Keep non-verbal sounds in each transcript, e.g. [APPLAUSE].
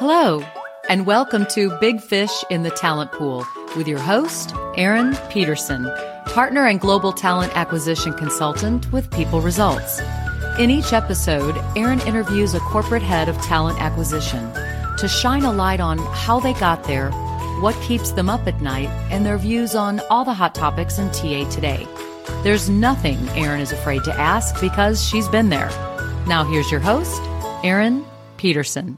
Hello, and welcome to Big Fish in the Talent Pool with your host, Erin Peterson, partner and global talent acquisition consultant with People Results. In each episode, Erin interviews a corporate head of talent acquisition to shine a light on how they got there, what keeps them up at night, and their views on all the hot topics in TA today. There's nothing Erin is afraid to ask because she's been there. Now, here's your host, Erin Peterson.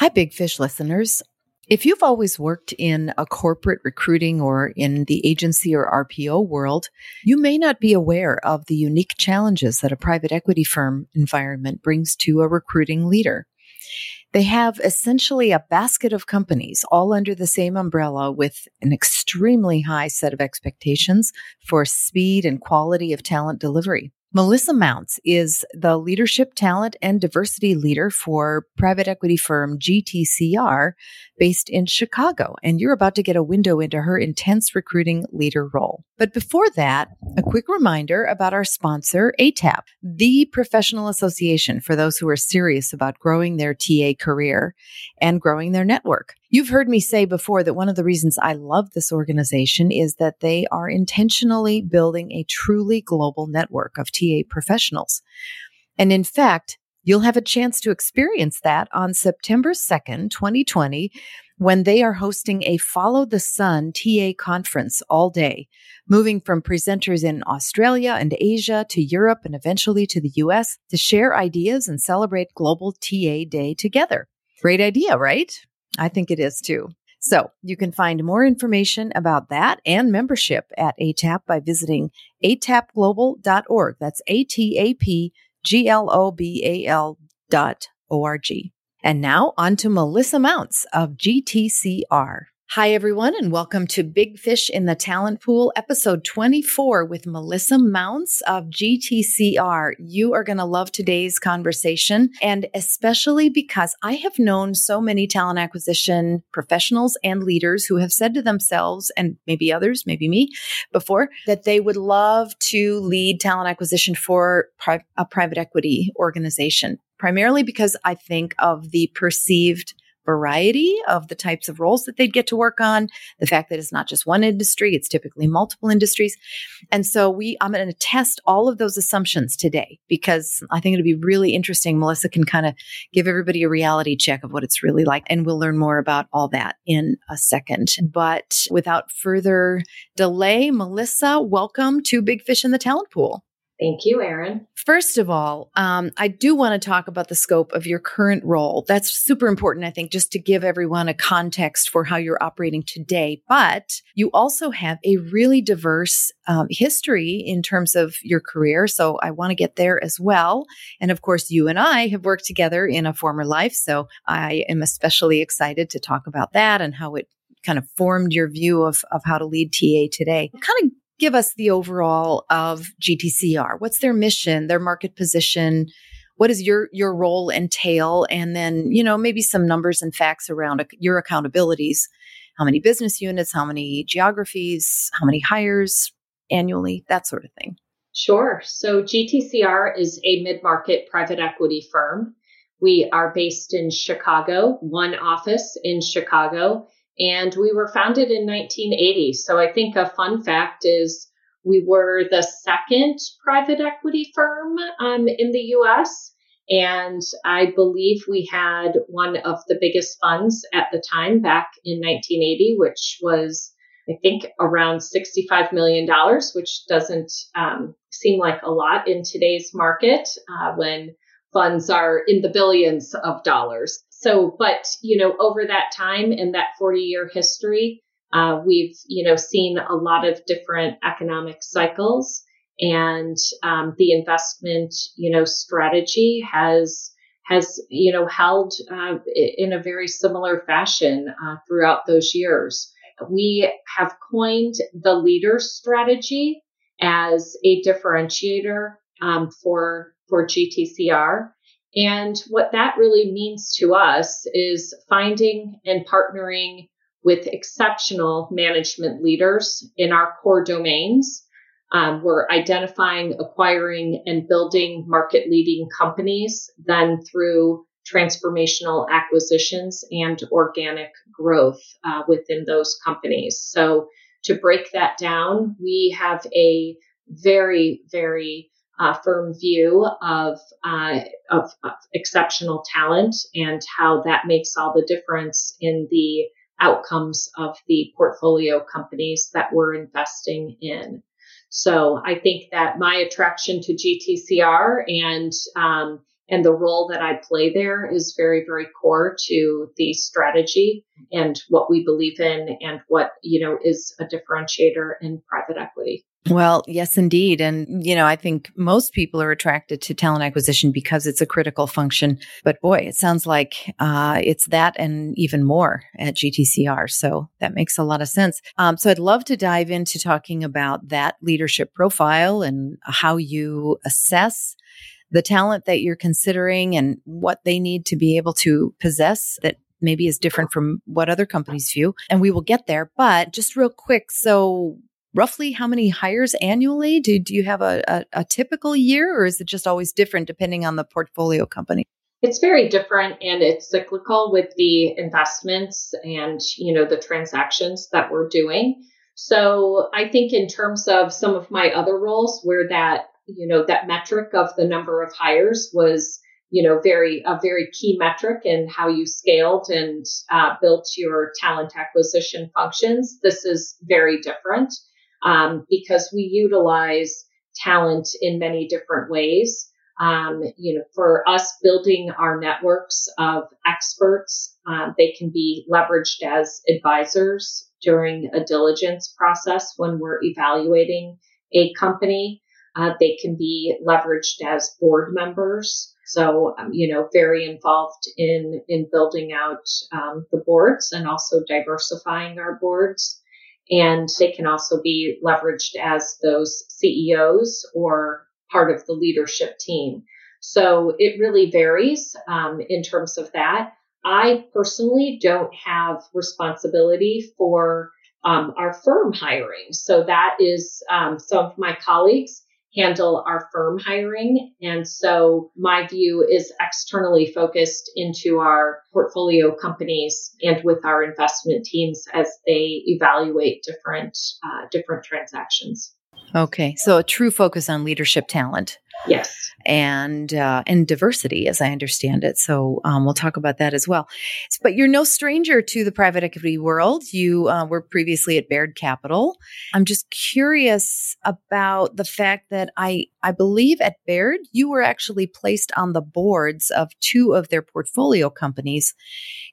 Hi, Big Fish listeners. If you've always worked in a corporate recruiting or in the agency or RPO world, you may not be aware of the unique challenges that a private equity firm environment brings to a recruiting leader. They have essentially a basket of companies all under the same umbrella with an extremely high set of expectations for speed and quality of talent delivery. Melissa Mounce is the leadership talent and diversity leader for private equity firm GTCR based in Chicago. And you're about to get a window into her intense recruiting leader role. But before that, a quick reminder about our sponsor, ATAP, the professional association for those who are serious about growing their TA career and growing their network. You've heard me say before that one of the reasons I love this organization is that they are intentionally building a truly global network of TA professionals. And in fact, you'll have a chance to experience that on September 2nd, 2020, when they are hosting a Follow the Sun TA conference all day, moving from presenters in Australia and Asia to Europe and eventually to the US to share ideas and celebrate Global TA Day together. Great idea, right? I think it is too. So you can find more information about that and membership at ATAP by visiting atapglobal.org. That's A-T-A-P-G-L-O-B-A-L dot O-R-G. And now on to Melissa Mounce of GTCR. Hi, everyone, and welcome to Big Fish in the Talent Pool, episode 24 with Melissa Mounce of GTCR. You are going to love today's conversation, and especially because I have known so many talent acquisition professionals and leaders who have said to themselves, and maybe others, maybe me before, that they would love to lead talent acquisition for pri- a private equity organization, primarily because I think of the perceived variety of the types of roles that they'd get to work on, the fact that it's not just one industry, it's typically multiple industries. And so we, I'm going to test all of those assumptions today because I think it'll be really interesting. Melissa can kind of give everybody a reality check of what it's really like. And we'll learn more about all that in a second. But without further delay, Melissa, welcome to Big Fish in the Talent Pool. Thank you, Erin. First of all, um, I do want to talk about the scope of your current role. That's super important, I think, just to give everyone a context for how you're operating today. But you also have a really diverse um, history in terms of your career. So I want to get there as well. And of course, you and I have worked together in a former life. So I am especially excited to talk about that and how it kind of formed your view of, of how to lead TA today. Kind of give us the overall of GTCR. What's their mission, their market position? What does your your role entail? And then, you know, maybe some numbers and facts around your accountabilities. How many business units, how many geographies, how many hires annually, that sort of thing. Sure. So GTCR is a mid-market private equity firm. We are based in Chicago, one office in Chicago, and we were founded in 1980. So I think a fun fact is we were the second private equity firm um, in the US. And I believe we had one of the biggest funds at the time back in 1980, which was, I think, around $65 million, which doesn't um, seem like a lot in today's market uh, when funds are in the billions of dollars. So, but, you know, over that time and that 40 year history, uh, we've, you know, seen a lot of different economic cycles and um, the investment, you know, strategy has, has, you know, held uh, in a very similar fashion uh, throughout those years. We have coined the leader strategy as a differentiator um, for for GTCR. And what that really means to us is finding and partnering with exceptional management leaders in our core domains. Um, we're identifying, acquiring, and building market leading companies. Then through transformational acquisitions and organic growth uh, within those companies. So to break that down, we have a very, very uh, firm view of, uh, of, of exceptional talent and how that makes all the difference in the outcomes of the portfolio companies that we're investing in. So I think that my attraction to GTCR and um, and the role that I play there is very, very core to the strategy and what we believe in and what, you know, is a differentiator in private equity. Well, yes, indeed. And, you know, I think most people are attracted to talent acquisition because it's a critical function. But boy, it sounds like uh, it's that and even more at GTCR. So that makes a lot of sense. Um, so I'd love to dive into talking about that leadership profile and how you assess the talent that you're considering and what they need to be able to possess that maybe is different from what other companies view. And we will get there. But just real quick. So roughly how many hires annually? Do, do you have a, a, a typical year or is it just always different depending on the portfolio company? It's very different and it's cyclical with the investments and, you know, the transactions that we're doing. So I think in terms of some of my other roles where that you know, that metric of the number of hires was, you know, very, a very key metric in how you scaled and uh, built your talent acquisition functions. This is very different um, because we utilize talent in many different ways. Um, you know, for us building our networks of experts, um, they can be leveraged as advisors during a diligence process when we're evaluating a company. Uh, they can be leveraged as board members. So, um, you know, very involved in, in building out um, the boards and also diversifying our boards. And they can also be leveraged as those CEOs or part of the leadership team. So it really varies um, in terms of that. I personally don't have responsibility for um, our firm hiring. So that is um, some of my colleagues handle our firm hiring. And so my view is externally focused into our portfolio companies and with our investment teams as they evaluate different, uh, different transactions. Okay. So a true focus on leadership talent. Yes. And uh, and diversity, as I understand it. So um, we'll talk about that as well. But you're no stranger to the private equity world. You uh, were previously at Baird Capital. I'm just curious about the fact that I I believe at Baird you were actually placed on the boards of two of their portfolio companies.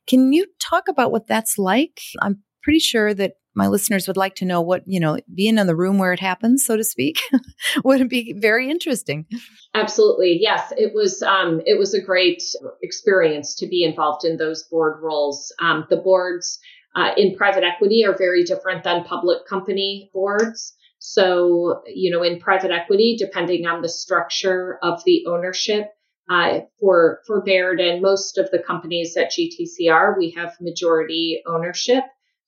Can you talk about what that's like? I'm pretty sure that my listeners would like to know what, you know, being in the room where it happens, so to speak, [LAUGHS] would be very interesting. Absolutely. Yes. It was, um, it was a great experience to be involved in those board roles. Um, the boards, uh, in private equity are very different than public company boards. So, you know, in private equity, depending on the structure of the ownership, uh, for for Baird and most of the companies at GTCR, we have majority ownership.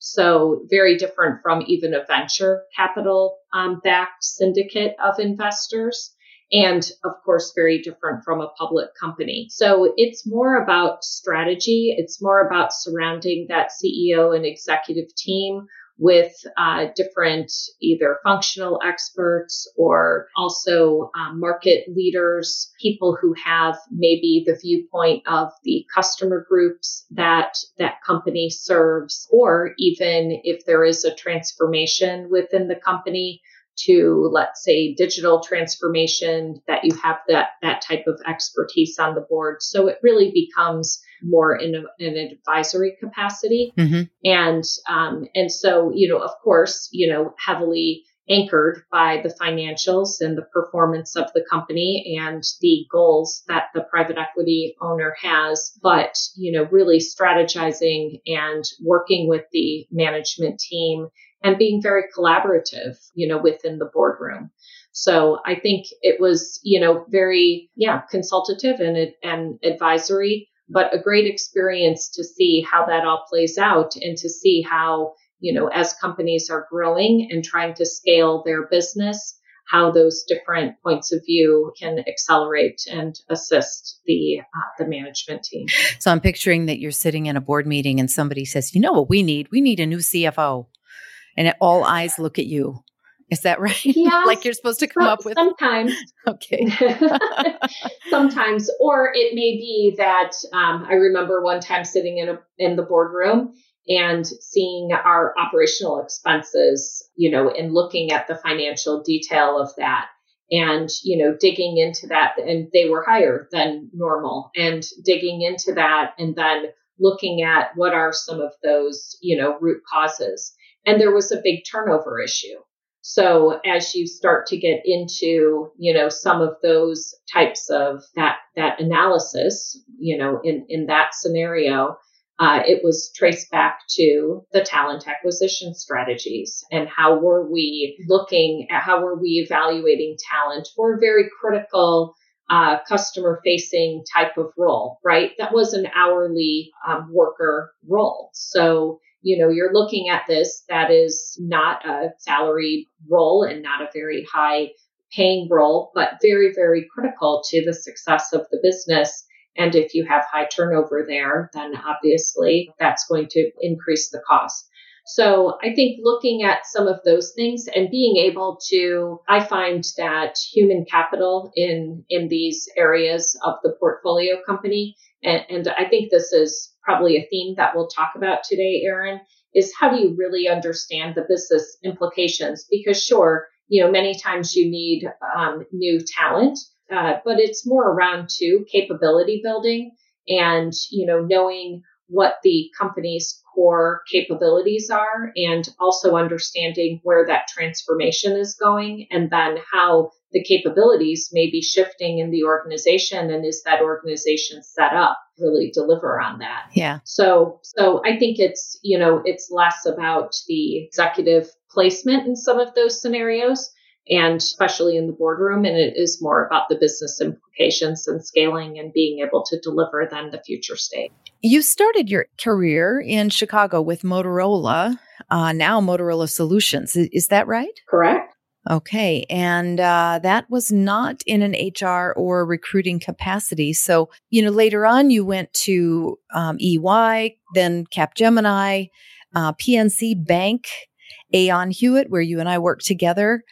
So very different from even a venture capital um, backed syndicate of investors. And of course, very different from a public company. So it's more about strategy. It's more about surrounding that CEO and executive team with uh, different either functional experts or also um, market leaders, people who have maybe the viewpoint of the customer groups that that company serves, or even if there is a transformation within the company to let's say digital transformation that you have that that type of expertise on the board so it really becomes more in, a, in an advisory capacity mm-hmm. and um, and so you know of course you know heavily anchored by the financials and the performance of the company and the goals that the private equity owner has but you know really strategizing and working with the management team and being very collaborative, you know, within the boardroom. So I think it was, you know, very, yeah, consultative and, and advisory, but a great experience to see how that all plays out and to see how, you know, as companies are growing and trying to scale their business, how those different points of view can accelerate and assist the uh, the management team. So I'm picturing that you're sitting in a board meeting and somebody says, "You know what we need? We need a new CFO," and all eyes look at you. Is that [LAUGHS] right? Yeah, like you're supposed to come up with sometimes. [LAUGHS] Okay. [LAUGHS] sometimes, or it may be that um, I remember one time sitting in a in the boardroom and seeing our operational expenses, you know, and looking at the financial detail of that and, you know, digging into that and they were higher than normal and digging into that and then looking at what are some of those, you know, root causes. And there was a big turnover issue. So as you start to get into, you know, some of those types of that, that analysis, you know, in, in that scenario, uh, it was traced back to the talent acquisition strategies and how were we looking at how were we evaluating talent for a very critical uh, customer facing type of role, right? That was an hourly um, worker role. So, you know, you're looking at this that is not a salaried role and not a very high paying role, but very, very critical to the success of the business and if you have high turnover there, then obviously that's going to increase the cost. So I think looking at some of those things and being able to, I find that human capital in, in these areas of the portfolio company, and, and I think this is probably a theme that we'll talk about today, Erin, is how do you really understand the business implications? Because sure, you know, many times you need um, new talent, uh, but it's more around too capability building and you know knowing what the company's core capabilities are and also understanding where that transformation is going and then how the capabilities may be shifting in the organization and is that organization set up really deliver on that. Yeah. So so i think it's you know it's less about the executive placement in some of those scenarios and especially in the boardroom. And it is more about the business implications and scaling and being able to deliver than the future state. You started your career in Chicago with Motorola, uh, now Motorola Solutions. Is that right? Correct. Okay. And uh, that was not in an HR or recruiting capacity. So, you know, later on, you went to um, EY, then Capgemini, uh, PNC Bank, Aon Hewitt, where you and I worked together.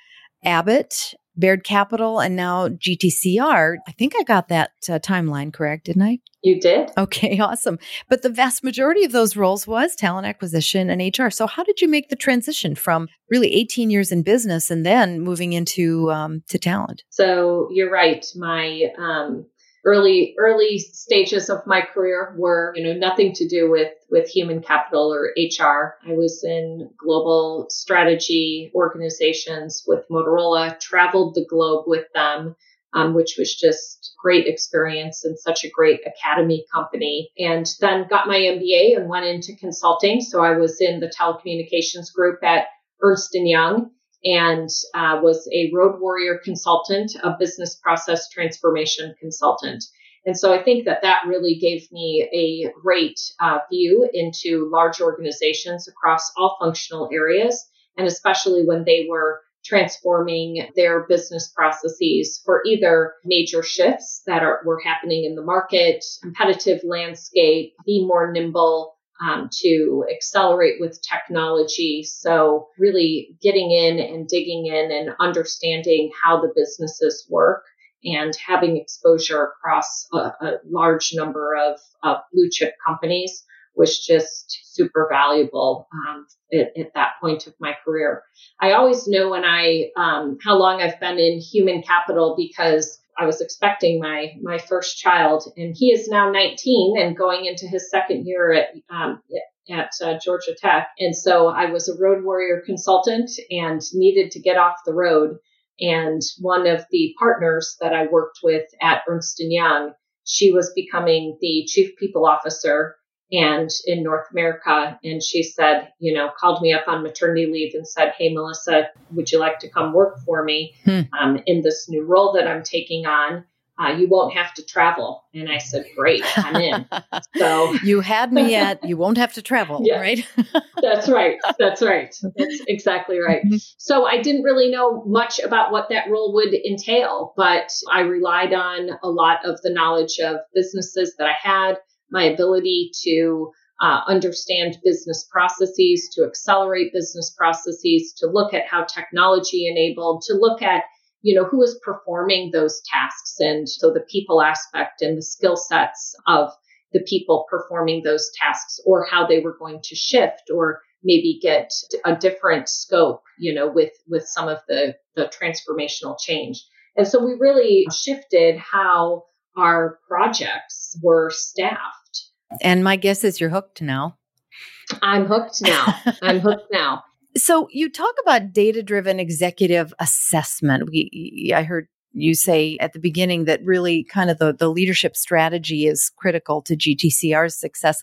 Abbott, Baird Capital, and now GTCR. I think I got that uh, timeline correct, didn't I? You did. Okay, [LAUGHS] awesome. But the vast majority of those roles was talent acquisition and HR. So, how did you make the transition from really 18 years in business and then moving into um, to talent? So, you're right. My um, early early stages of my career were you know nothing to do with with human capital or hr i was in global strategy organizations with motorola traveled the globe with them um, which was just great experience and such a great academy company. And then got my mba and went into consulting. So i was in the telecommunications group at ernst & young and uh, was a road warrior consultant, a business process transformation consultant. And so I think that that really gave me a great uh, view into large organizations across all functional areas, and especially when they were transforming their business processes for either major shifts that are, were happening in the market, competitive landscape, be more nimble, um, to accelerate with technology. So, really getting in and digging in and understanding how the businesses work and having exposure across a, a large number of, of, blue chip companies was just super valuable um, at, at, that point of my career. I always know when I um, how long I've been in human capital because I was expecting my my first child, and he is now 19 and going into his second year at um, at uh, Georgia Tech. And so I was a road warrior consultant and needed to get off the road. And one of the partners that I worked with at Ernst and Young, she was becoming the chief people officer and in North America. And she said, you know, called me up on maternity leave and said, Hey, Melissa, would you like to come work for me hmm. um, in this new role that I'm taking on? uh, you won't have to travel. And I said, great, I'm in. [LAUGHS] So you had me at, you won't have to travel, [LAUGHS] yeah, right? [LAUGHS] that's right. That's right. That's exactly right. Mm-hmm. So I didn't really know much about what that role would entail, but I relied on a lot of the knowledge of businesses that I had, my ability to uh, understand business processes, to accelerate business processes, to look at how technology enabled, to look at you know, who is performing those tasks. And so the people aspect and the skill sets of the people performing those tasks or how they were going to shift or maybe get a different scope, you know, with, with some of the, the transformational change. And so we really shifted how our projects were staffed. And my guess is you're hooked now. I'm hooked now. [LAUGHS] I'm hooked now. So you talk about data driven executive assessment. We, I heard you say at the beginning that really kind of the, the leadership strategy is critical to GTCR's success.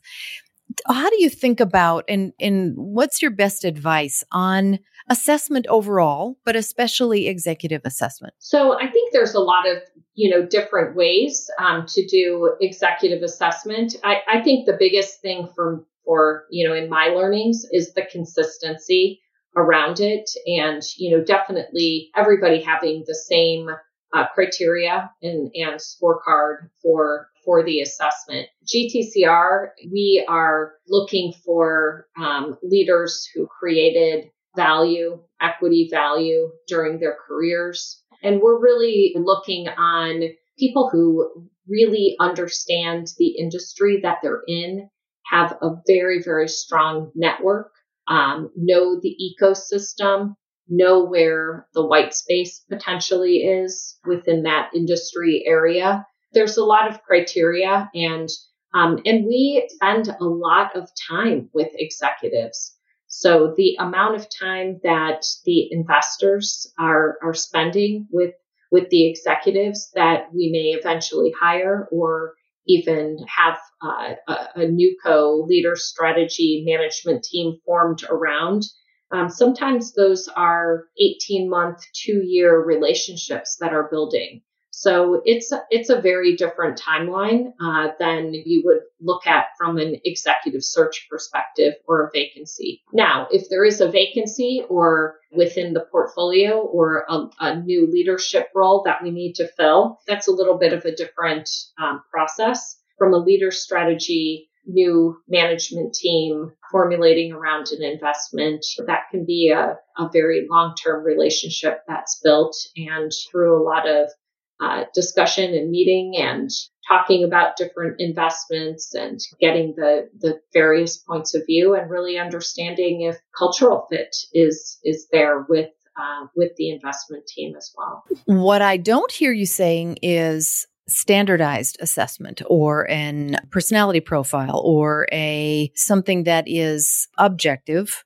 How do you think about and, and what's your best advice on assessment overall, but especially executive assessment? So I think there's a lot of you know different ways um, to do executive assessment. I, I think the biggest thing for for, you know, in my learnings is the consistency around it. And, you know, definitely everybody having the same uh, criteria and, and scorecard for for the assessment. GTCR, we are looking for um, leaders who created value, equity value during their careers. And we're really looking on people who really understand the industry that they're in have a very, very strong network, um, know the ecosystem, know where the white space potentially is within that industry area. There's a lot of criteria and um, and we spend a lot of time with executives. So the amount of time that the investors are are spending with with the executives that we may eventually hire or even have uh, a, a NewCo leader strategy management team formed around. Um, sometimes those are 18 month, two year relationships that are building. So it's it's a very different timeline uh, than you would look at from an executive search perspective or a vacancy. Now, if there is a vacancy or within the portfolio or a, a new leadership role that we need to fill, that's a little bit of a different um, process from a leader strategy new management team formulating around an investment. That can be a, a very long term relationship that's built and through a lot of uh, discussion and meeting and talking about different investments and getting the the various points of view and really understanding if cultural fit is is there with uh, with the investment team as well. What I don't hear you saying is standardized assessment or an personality profile or a something that is objective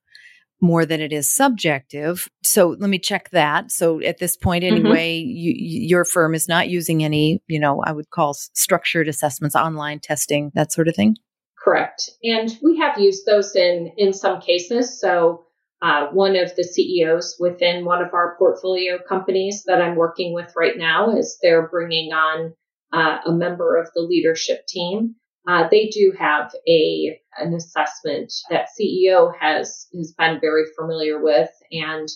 more than it is subjective. So let me check that. So at this point, mm-hmm. anyway, mm-hmm. you, your firm is not using any, you know, I would call structured assessments, online testing, that sort of thing. Correct. And we have used those in in some cases. So uh, one of the CEOs within one of our portfolio companies that I'm working with right now is they're bringing on uh, a member of the leadership team uh, they do have a an assessment that CEO has has been very familiar with, and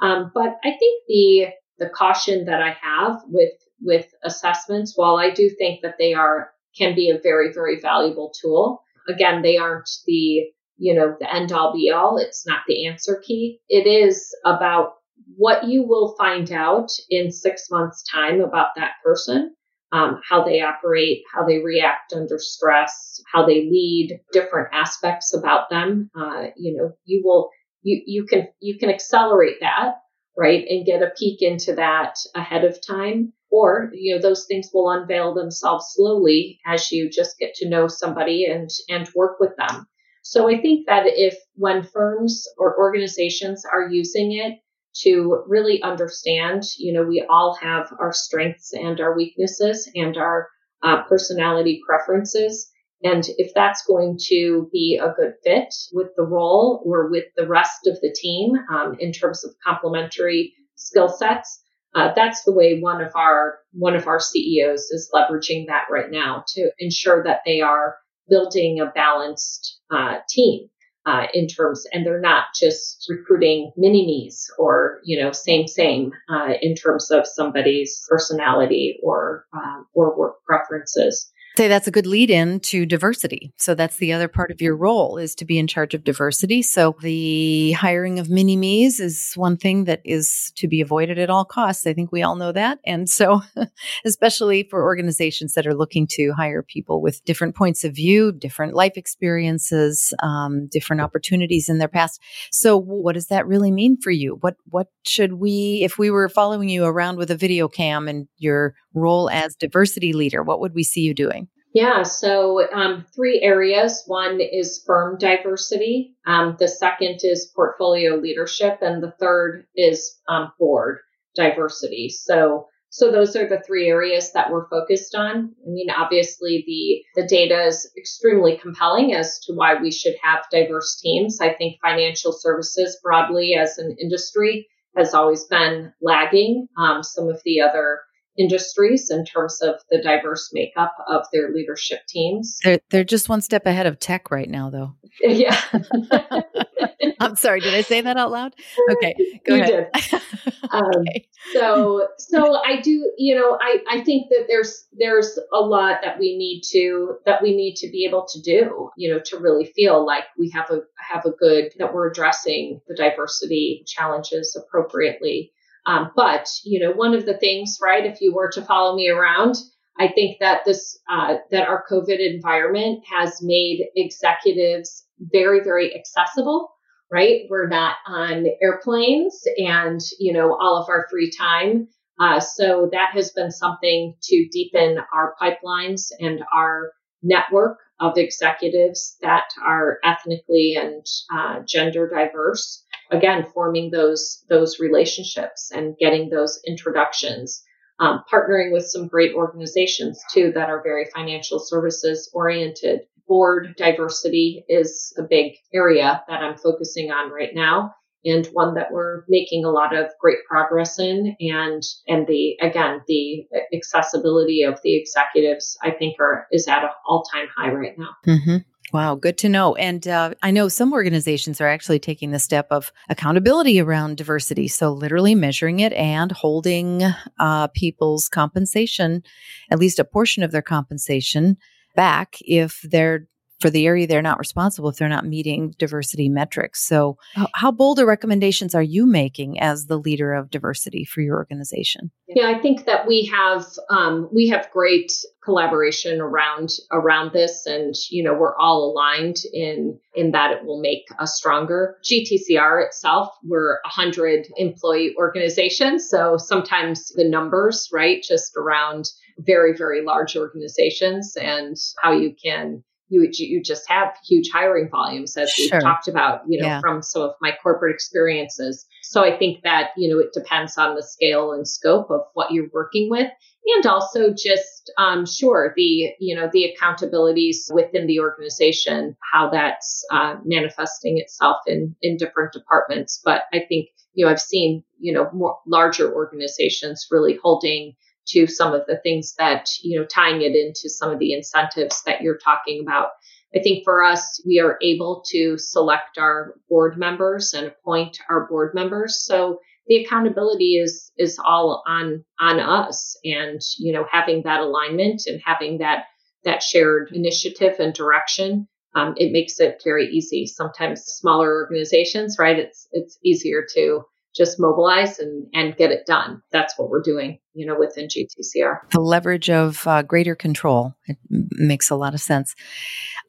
um, but I think the the caution that I have with with assessments, while I do think that they are can be a very very valuable tool, again they aren't the you know the end all be all. It's not the answer key. It is about what you will find out in six months time about that person um, how they operate, how they react under stress, how they lead, different aspects about them. Uh, you know, you will you you can you can accelerate that right and get a peek into that ahead of time or you know those things will unveil themselves slowly as you just get to know somebody and and work with them so i think that if when firms or organizations are using it to really understand, you know, we all have our strengths and our weaknesses and our uh, personality preferences. And if that's going to be a good fit with the role or with the rest of the team um, in terms of complementary skill sets, uh, that's the way one of our one of our CEOs is leveraging that right now to ensure that they are building a balanced uh, team uh, in terms, and they're not just recruiting mini me's or you know same same uh, in terms of somebody's personality or uh, or work preferences say that's a good lead in to diversity. So that's the other part of your role is to be in charge of diversity. So the hiring of mini me's is one thing that is to be avoided at all costs. I think we all know that. And so [LAUGHS] especially for organizations that are looking to hire people with different points of view, different life experiences, um, different opportunities in their past. So what does that really mean for you? What, what should we, if we were following you around with a video cam and your role as diversity leader, what would we see you doing? Yeah, so um, three areas. One is firm diversity. Um, the second is portfolio leadership, and the third is um, board diversity. So, so those are the three areas that we're focused on. I mean, obviously, the the data is extremely compelling as to why we should have diverse teams. I think financial services broadly as an industry has always been lagging um, some of the other industries in terms of the diverse makeup of their leadership teams. They're, they're just one step ahead of tech right now, though. [LAUGHS] Yeah. [LAUGHS] I'm sorry. Did I say that out loud? Okay, go you ahead. Did. [LAUGHS] Um, okay. so, so I do. You know, I I think that there's there's a lot that we need to that we need to be able to do. You know, to really feel like we have a have a good that we're addressing the diversity challenges appropriately. Um, but you know, one of the things, right? If you were to follow me around, I think that this uh, that our COVID environment has made executives very, very accessible. Right? We're not on airplanes, and you know, all of our free time. Uh, so that has been something to deepen our pipelines and our network of executives that are ethnically and uh, gender diverse again forming those those relationships and getting those introductions um, partnering with some great organizations too that are very financial services oriented. Board diversity is a big area that i'm focusing on right now and one that we're making a lot of great progress in. And and the again the accessibility of the executives i think are is at an all-time high right now. Mm-hmm. Wow, good to know. And uh, I know some organizations are actually taking the step of accountability around diversity. So, literally measuring it and holding uh, people's compensation, at least a portion of their compensation, back if they're for the area they're not responsible if they're not meeting diversity metrics. So, how bold are recommendations are you making as the leader of diversity for your organization? Yeah, I think that we have um, we have great collaboration around around this, and you know we're all aligned in in that it will make us stronger. GTCR itself, we're a hundred employee organization, so sometimes the numbers, right, just around very very large organizations and how you can you you just have huge hiring volumes as we've talked about you know yeah. from some of my corporate experiences. So i think that you know it depends on the scale and scope of what you're working with. And also just um, sure the you know the accountabilities within the organization how that's uh, manifesting itself in in different departments. But i think you know i've seen you know more larger organizations really holding to some of the things that, you know, tying it into some of the incentives that you're talking about. I think for us, we are able to select our board members and appoint our board members. So the accountability is is all on on us and you know having that alignment and having that that shared initiative and direction um, it makes it very easy sometimes smaller organizations right it's it's easier to just mobilize and, and get it done. That's what we're doing, you know, within GTCR. The leverage of uh, greater control. It makes a lot of sense.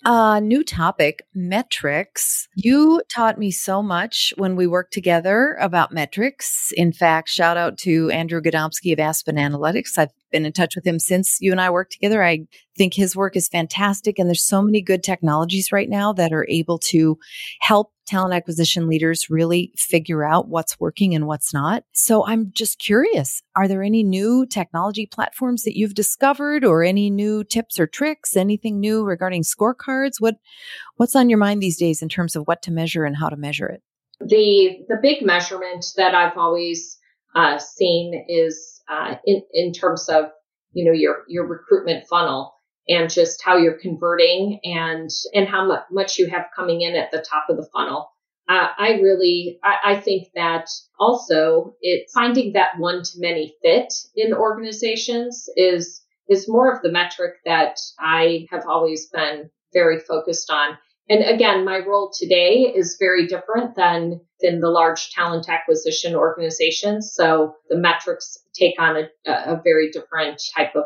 Uh, new topic metrics. You taught me so much when we worked together about metrics. In fact, shout out to Andrew Gadomski of Aspen Analytics. I've been in touch with him since you and I worked together. I think his work is fantastic. And there's so many good technologies right now that are able to help talent acquisition leaders really figure out what's working and what's not. So I'm just curious, are there any new technology platforms that you've discovered or any new tips or tricks, anything new regarding scorecards? What what's on your mind these days in terms of what to measure and how to measure it? The the big measurement that I've always uh, seen is uh, in in terms of you know your your recruitment funnel and just how you're converting and and how much you have coming in at the top of the funnel. Uh, I really, I, I, think that also it finding that one to many fit in organizations is is more of the metric that I have always been very focused on. And again, my role today is very different than than the large talent acquisition organizations. So the metrics take on a, a very different type of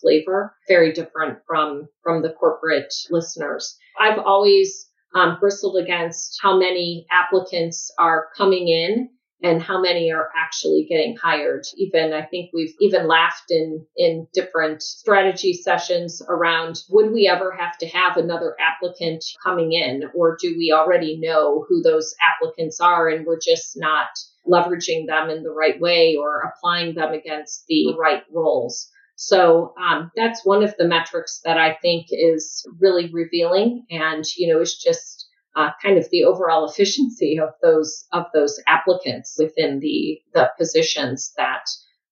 flavor, very different from from the corporate listeners. I've always um, bristled against how many applicants are coming in and how many are actually getting hired. Even I think we've even laughed in in different strategy sessions around would we ever have to have another applicant coming in or do we already know who those applicants are and we're just not leveraging them in the right way or applying them against the right roles. So um, that's one of the metrics that I think is really revealing, and you know, is just uh, kind of the overall efficiency of those of those applicants within the the positions that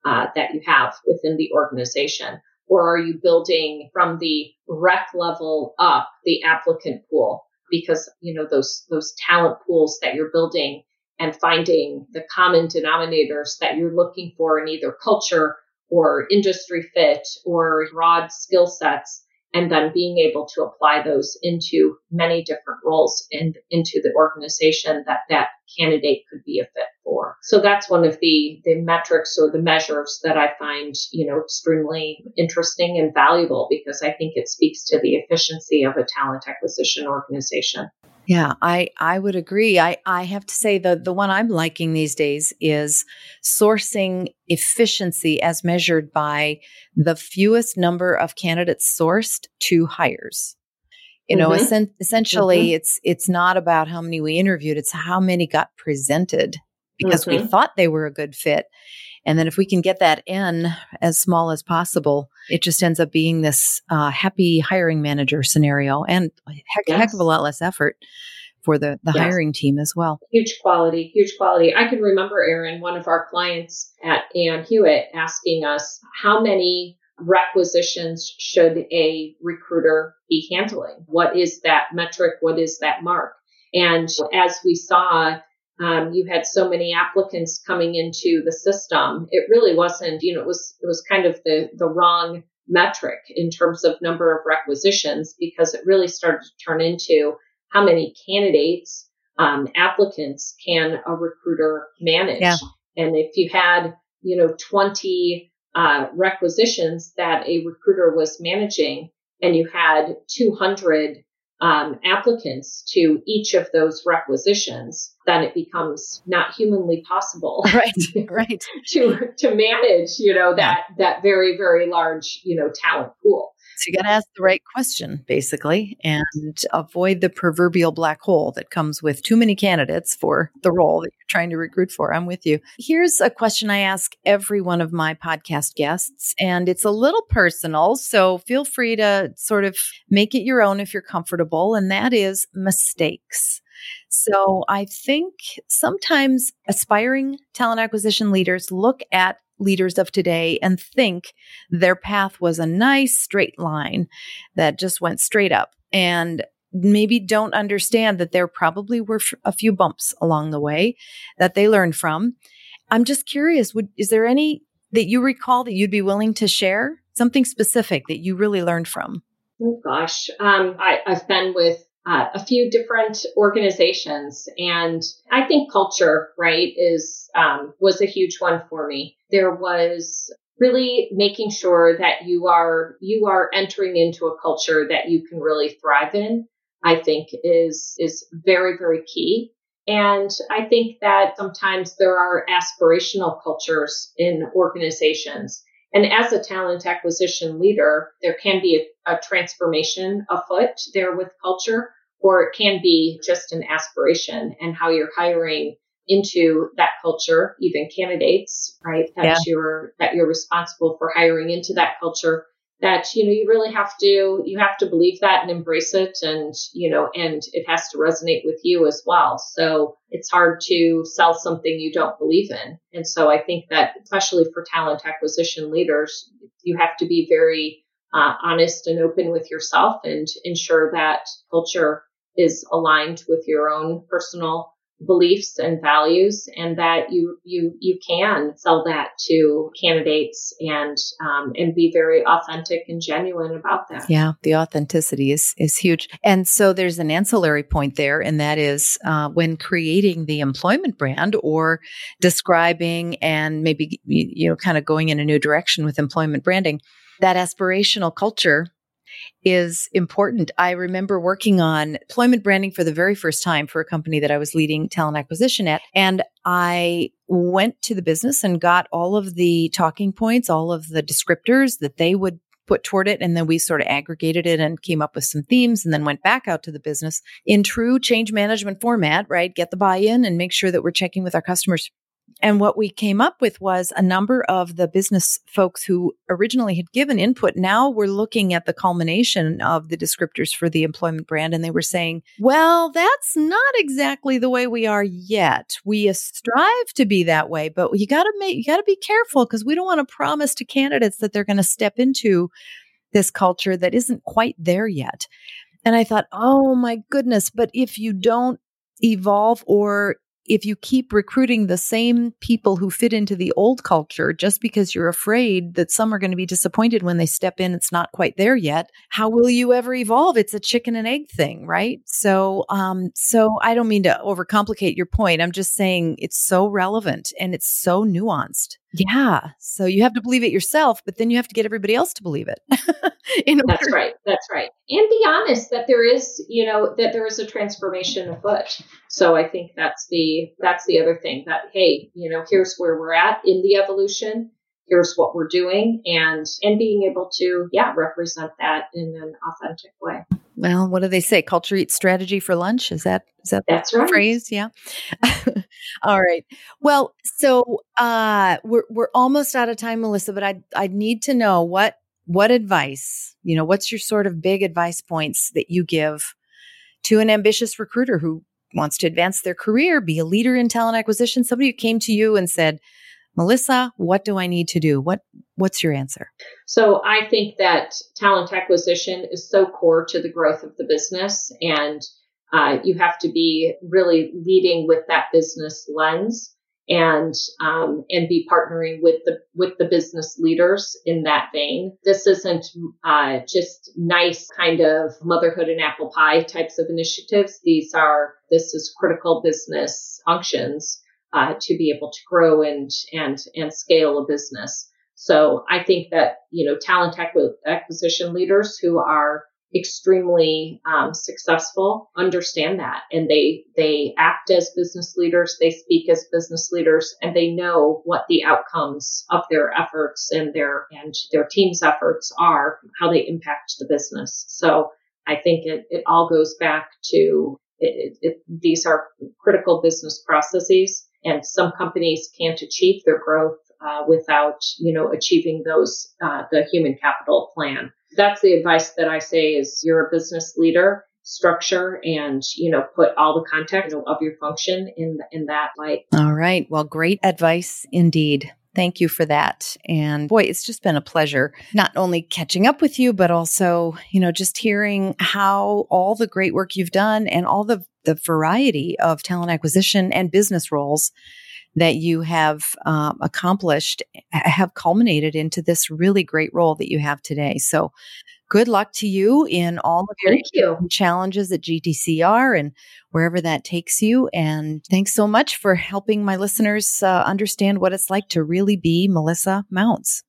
uh, that you have within the organization. Or are you building from the rec level up the applicant pool? Because you know those those talent pools that you're building and finding the common denominators that you're looking for in either culture or industry fit or broad skill sets and then being able to apply those into many different roles and into the organization that that candidate could be a fit for. So that's one of the, the metrics or the measures that I find, you know, extremely interesting and valuable because I think it speaks to the efficiency of a talent acquisition organization. Yeah, I, I would agree. I, I have to say the, the one I'm liking these days is sourcing efficiency as measured by the fewest number of candidates sourced to hires. You know, mm-hmm. essen- essentially mm-hmm. it's, it's not about how many we interviewed. It's how many got presented because mm-hmm. we thought they were a good fit. And then if we can get that in as small as possible, it just ends up being this uh, happy hiring manager scenario and heck, yes. heck of a lot less effort for the, the yes. hiring team as well. Huge quality, huge quality. I can remember, Erin, one of our clients at Aon Hewitt asking us how many requisitions should a recruiter be handling? What is that metric? What is that mark? And as we saw um, you had so many applicants coming into the system. It really wasn't, you know, it was it was kind of the the wrong metric in terms of number of requisitions because it really started to turn into how many candidates, um, applicants can a recruiter manage. Yeah. And if you had, you know, 20 uh, requisitions that a recruiter was managing and you had 200 um, applicants to each of those requisitions, then it becomes not humanly possible, [LAUGHS] right? [LAUGHS] Right. to to manage, you know, that that very very large, you know, talent pool. You got to ask the right question, basically, and avoid the proverbial black hole that comes with too many candidates for the role that you're trying to recruit for. I'm with you. Here's a question I ask every one of my podcast guests, and it's a little personal. So feel free to sort of make it your own if you're comfortable. And that is mistakes. So I think sometimes aspiring talent acquisition leaders look at leaders of today and think their path was a nice straight line that just went straight up and maybe don't understand that there probably were a few bumps along the way that they learned from. I'm just curious, would, is there any that you recall that you'd be willing to share? Something specific that you really learned from? Oh gosh, um, I, I've been with uh, a few different organizations. And I think culture, right, is um, was a huge one for me. There was really making sure that you are you are entering into a culture that you can really thrive in. I think is is very very key. And I think that sometimes there are aspirational cultures in organizations. And as a talent acquisition leader, there can be a, a transformation afoot there with culture or it can be just an aspiration and how you're hiring into that culture, even candidates, right? That yeah. you're that you're responsible for hiring into that culture, that you know you really have to you have to believe that and embrace it and you know and it has to resonate with you as well. So it's hard to sell something you don't believe in. And so i think that especially for talent acquisition leaders you have to be very uh, honest and open with yourself and ensure that culture is aligned with your own personal beliefs and values and that you you you can sell that to candidates and um, and be very authentic and genuine about that. Yeah the authenticity is is huge. And so there's an ancillary point there and that is uh, when creating the employment brand or describing and maybe you know kind of going in a new direction with employment branding that aspirational culture is important. I remember working on employment branding for the very first time for a company that I was leading talent acquisition at. And I went to the business and got all of the talking points, all of the descriptors that they would put toward it. And then we sort of aggregated it and came up with some themes and then went back out to the business in true change management format, right? Get the buy in and make sure that we're checking with our customers and what we came up with was a number of the business folks who originally had given input. Now we're looking at the culmination of the descriptors for the employment brand. And they were saying, well, that's not exactly the way we are yet. We strive to be that way, but you got to make, you got to be careful because we don't want to promise to candidates that they're going to step into this culture that isn't quite there yet. And I thought, oh my goodness, but if you don't evolve or if you keep recruiting the same people who fit into the old culture just because you're afraid that some are going to be disappointed when they step in it's not quite there yet how will you ever evolve? It's a chicken and egg thing right? So um so i don't mean to overcomplicate your point. I'm just saying it's so relevant and it's so nuanced yeah. So you have to believe it yourself, but then you have to get everybody else to believe it. [LAUGHS] That's right. That's right. And be honest that there is, you know, that there is a transformation afoot. So I think that's the that's the other thing that hey, you know, here's where we're at in the evolution here's what we're doing and and being able to yeah represent that in an authentic way well what do they say? Culture eats strategy for lunch? Is that is that that's right. phrase? Yeah. [LAUGHS] All right. Well so uh we're we're almost out of time melissa but i i need to know what what advice you know what's your sort of big advice points that you give to an ambitious recruiter who wants to advance their career be a leader in talent acquisition somebody who came to you and said Melissa, what do I need to do? What what's your answer? So I think that talent acquisition is so core to the growth of the business and uh, you have to be really leading with that business lens and um, and be partnering with the with the business leaders in that vein. This isn't uh, just nice kind of motherhood and apple pie types of initiatives. These are this is critical business functions uh, to be able to grow and and and scale a business. So I think that you know talent acquisition leaders who are extremely um, successful understand that. And they they act as business leaders they speak as business leaders and they know what the outcomes of their efforts and their and their team's efforts are how they impact the business. So i think it, it all goes back to it, it, these are critical business processes and some companies can't achieve their growth uh, without you know achieving those uh, the human capital plan. That's the advice that i say is you're a business leader structure and you know put all the context of your function in in that light. All right. Well great advice indeed. Thank you for that. And boy, it's just been a pleasure not only catching up with you, but also, you know, just hearing how all the great work you've done and all the, the variety of talent acquisition and business roles that you have um, accomplished have culminated into this really great role that you have today. So good luck to you in all of your you. challenges at GTCR and wherever that takes you. And thanks so much for helping my listeners uh, understand what it's like to really be Melissa Mounce.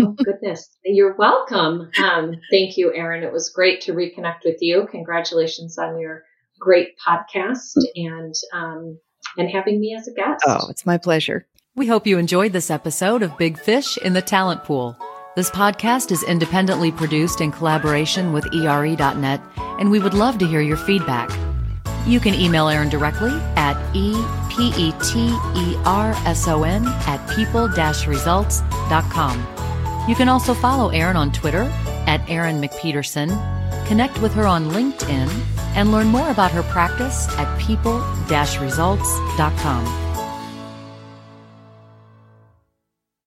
oh, goodness. You're welcome. Um, thank you, Erin. It was great to reconnect with you. Congratulations on your great podcast and um, and having me as a guest. Oh, it's my pleasure. We hope you enjoyed this episode of Big Fish in the Talent Pool. This podcast is independently produced in collaboration with ERE.net, and we would love to hear your feedback. You can email Erin directly at E-P-E-T-E-R-S-O-N at people-results.com. You can also follow Erin on Twitter at Erin McPeterson, connect with her on LinkedIn, and learn more about her practice at people-results.com.